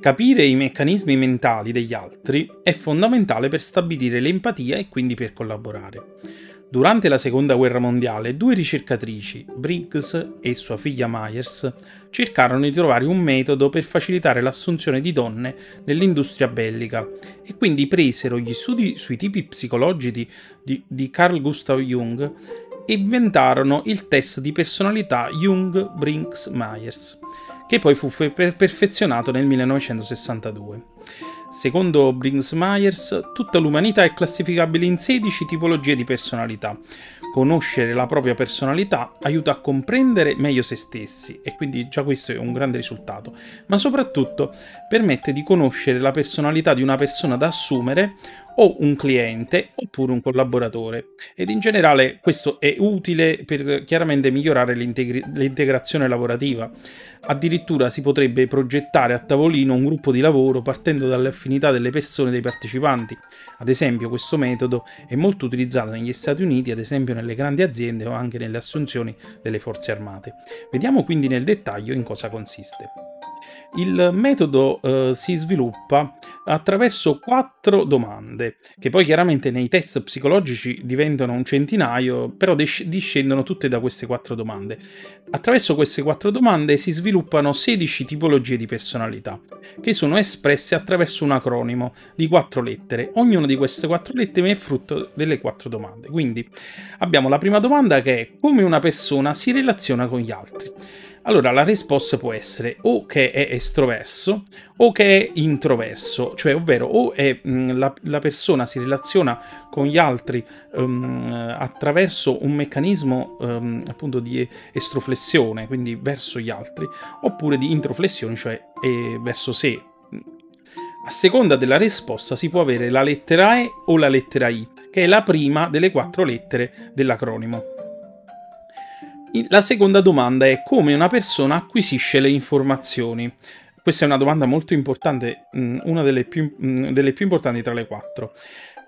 Capire i meccanismi mentali degli altri è fondamentale per stabilire l'empatia e quindi per collaborare. Durante la seconda guerra mondiale, due ricercatrici, Briggs e sua figlia Myers, cercarono di trovare un metodo per facilitare l'assunzione di donne nell'industria bellica e quindi presero gli studi sui tipi psicologici di, di Carl Gustav Jung e inventarono il test di personalità Jung-Briggs-Myers che poi fu perfezionato nel 1962. Secondo Briggs-Myers, tutta l'umanità è classificabile in 16 tipologie di personalità. Conoscere la propria personalità aiuta a comprendere meglio se stessi e quindi già questo è un grande risultato, ma soprattutto permette di conoscere la personalità di una persona da assumere o un cliente oppure un collaboratore ed in generale questo è utile per chiaramente migliorare l'integrazione lavorativa. Addirittura si potrebbe progettare a tavolino un gruppo di lavoro partendo dalle affinità delle persone dei partecipanti. Ad esempio questo metodo è molto utilizzato negli Stati Uniti, ad esempio nelle grandi aziende o anche nelle assunzioni delle forze armate. Vediamo quindi nel dettaglio in cosa consiste. Il metodo eh, si sviluppa attraverso quattro domande, che poi chiaramente nei test psicologici diventano un centinaio, però discendono tutte da queste quattro domande. Attraverso queste quattro domande si sviluppano 16 tipologie di personalità, che sono espresse attraverso un acronimo di quattro lettere. Ognuna di queste quattro lettere è frutto delle quattro domande. Quindi abbiamo la prima domanda che è come una persona si relaziona con gli altri. Allora la risposta può essere o che è estroverso o che è introverso, cioè ovvero o è, mh, mm, la, la, persona si relaziona con gli altri um, attraverso un meccanismo um, appunto di estroflessione, quindi verso gli altri, oppure di introflessione, cioè verso sé. A seconda della risposta si può avere la lettera E o la lettera I, che è la prima delle quattro lettere dell'acronimo. La seconda domanda è come una persona acquisisce le informazioni. Questa è una domanda molto importante, mm, una delle più, mm, delle più importanti tra le quattro.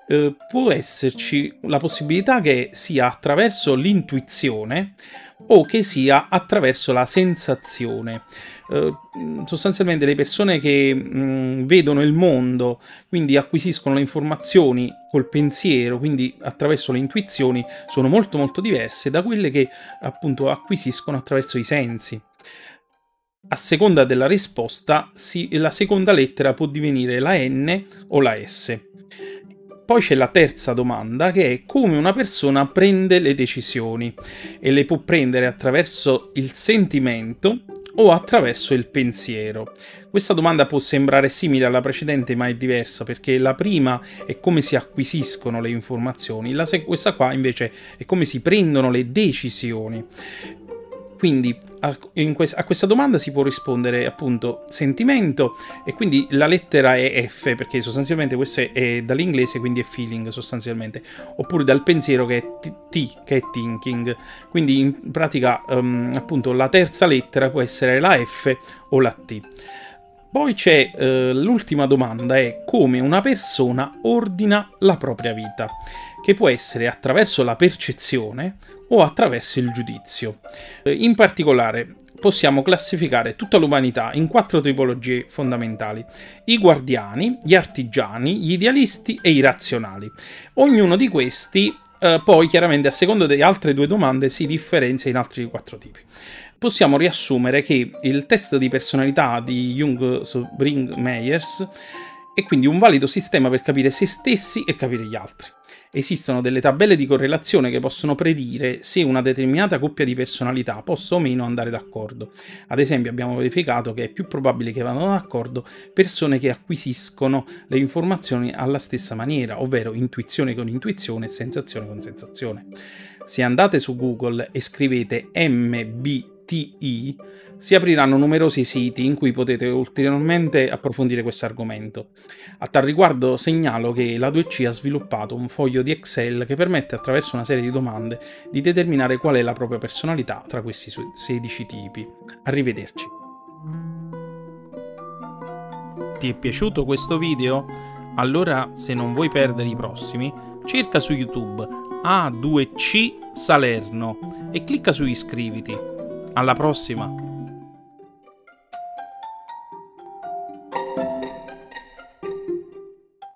Eh, può esserci la possibilità che sia attraverso l'intuizione o che sia attraverso la sensazione. Eh, sostanzialmente le persone che mh, vedono il mondo, quindi acquisiscono le informazioni col pensiero, quindi attraverso le intuizioni, sono molto molto diverse da quelle che appunto acquisiscono attraverso i sensi. A seconda della risposta, si, la seconda lettera può divenire la N o la S. Poi c'è la terza domanda che è come una persona prende le decisioni e le può prendere attraverso il sentimento o attraverso il pensiero. Questa domanda può sembrare simile alla precedente ma è diversa perché la prima è come si acquisiscono le informazioni, questa qua invece è come si prendono le decisioni. Quindi a, quest a, questa domanda si può rispondere appunto sentimento e quindi la lettera è F perché sostanzialmente questo è, è dall'inglese quindi è feeling sostanzialmente oppure dal pensiero che è T che è thinking quindi in pratica um, appunto la terza lettera può essere la F o la T. Poi c'è eh, l'ultima domanda, è come una persona ordina la propria vita, che può essere attraverso la percezione o attraverso il giudizio. In particolare possiamo classificare tutta l'umanità in quattro tipologie fondamentali. I guardiani, gli artigiani, gli idealisti e i razionali. Ognuno di questi eh, poi chiaramente a seconda delle altre due domande si differenzia in altri quattro tipi. Possiamo riassumere che il test di personalità di Jung-Bring-Meyers è quindi un valido sistema per capire se stessi e capire gli altri. Esistono delle tabelle di correlazione che possono predire se una determinata coppia di personalità possa o meno andare d'accordo. Ad esempio abbiamo verificato che è più probabile che vadano d'accordo persone che acquisiscono le informazioni alla stessa maniera, ovvero intuizione con intuizione e sensazione con sensazione. Se andate su Google e scrivete MBTI, si apriranno numerosi siti in cui potete ulteriormente approfondire questo argomento. A tal riguardo segnalo che la 2C ha sviluppato un foglio di Excel che permette attraverso una serie di domande di determinare qual è la propria personalità tra questi 16 tipi. Arrivederci. Ti è piaciuto questo video? Allora, se non vuoi perdere i prossimi, cerca su YouTube A2C Salerno e clicca su iscriviti. Alla prossima!